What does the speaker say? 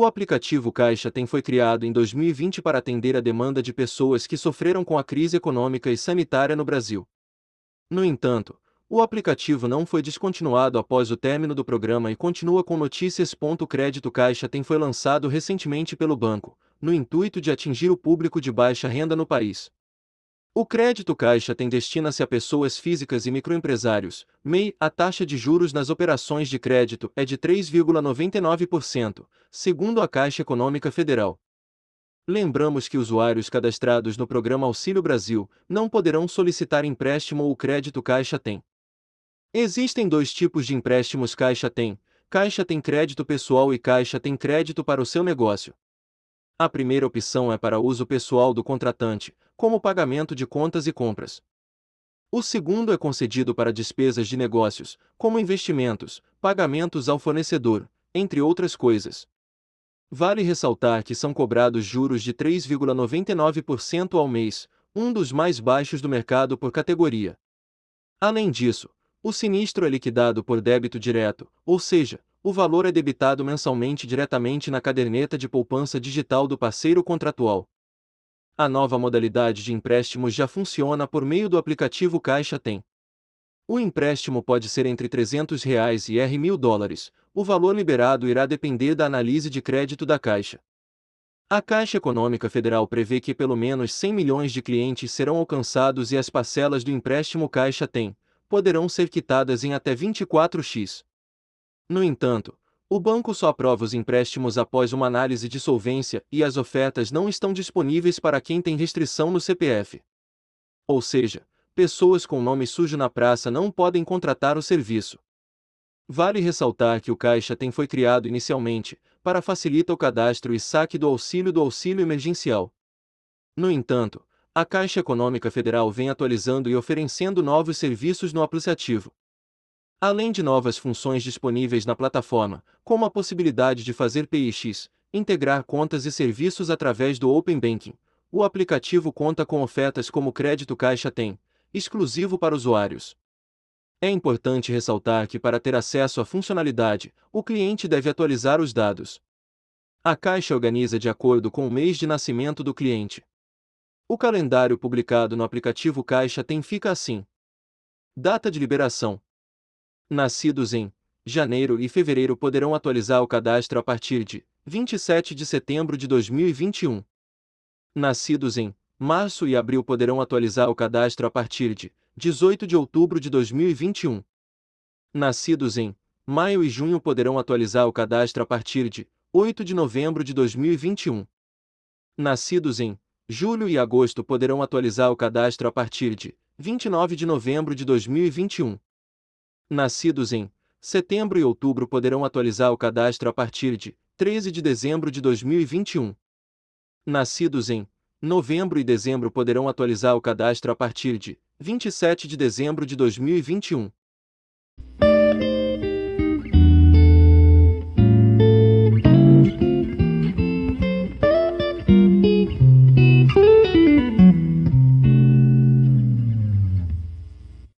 O aplicativo Caixa Tem foi criado em 2020 para atender a demanda de pessoas que sofreram com a crise econômica e sanitária no Brasil. No entanto, o aplicativo não foi descontinuado após o término do programa e continua com notícias. O crédito Caixa Tem foi lançado recentemente pelo banco, no intuito de atingir o público de baixa renda no país. O crédito caixa tem destina-se a pessoas físicas e microempresários. MEI, a taxa de juros nas operações de crédito é de 3,99%, segundo a Caixa Econômica Federal. Lembramos que usuários cadastrados no programa Auxílio Brasil não poderão solicitar empréstimo ou crédito Caixa tem. Existem dois tipos de empréstimos Caixa tem: Caixa tem crédito pessoal e Caixa tem crédito para o seu negócio. A primeira opção é para uso pessoal do contratante, como pagamento de contas e compras. O segundo é concedido para despesas de negócios, como investimentos, pagamentos ao fornecedor, entre outras coisas. Vale ressaltar que são cobrados juros de 3,99% ao mês, um dos mais baixos do mercado por categoria. Além disso, o sinistro é liquidado por débito direto, ou seja, o valor é debitado mensalmente diretamente na caderneta de poupança digital do parceiro contratual. A nova modalidade de empréstimos já funciona por meio do aplicativo Caixa Tem. O empréstimo pode ser entre 300 reais e R$ 1.000 dólares. O valor liberado irá depender da análise de crédito da Caixa. A Caixa Econômica Federal prevê que pelo menos 100 milhões de clientes serão alcançados e as parcelas do empréstimo Caixa Tem poderão ser quitadas em até 24x. No entanto, o banco só aprova os empréstimos após uma análise de solvência e as ofertas não estão disponíveis para quem tem restrição no CPF. Ou seja, pessoas com nome sujo na praça não podem contratar o serviço. Vale ressaltar que o Caixa tem foi criado inicialmente para facilitar o cadastro e saque do auxílio do auxílio emergencial. No entanto, a Caixa Econômica Federal vem atualizando e oferecendo novos serviços no aplicativo. Além de novas funções disponíveis na plataforma, como a possibilidade de fazer PIX, integrar contas e serviços através do Open Banking, o aplicativo conta com ofertas como Crédito Caixa Tem, exclusivo para usuários. É importante ressaltar que para ter acesso à funcionalidade, o cliente deve atualizar os dados. A Caixa organiza de acordo com o mês de nascimento do cliente. O calendário publicado no aplicativo Caixa Tem fica assim: Data de liberação: nascidos em janeiro e fevereiro poderão atualizar o cadastro a partir de 27 de setembro de 2021. Nascidos em março e abril poderão atualizar o cadastro a partir de 18 de outubro de 2021. Nascidos em maio e junho poderão atualizar o cadastro a partir de 8 de novembro de 2021. Nascidos em julho e agosto poderão atualizar o cadastro a partir de 29 de novembro de 2021. Nascidos em setembro e outubro poderão atualizar o cadastro a partir de 13 de dezembro de 2021. Nascidos em novembro e dezembro poderão atualizar o cadastro a partir de 27 de dezembro de 2021.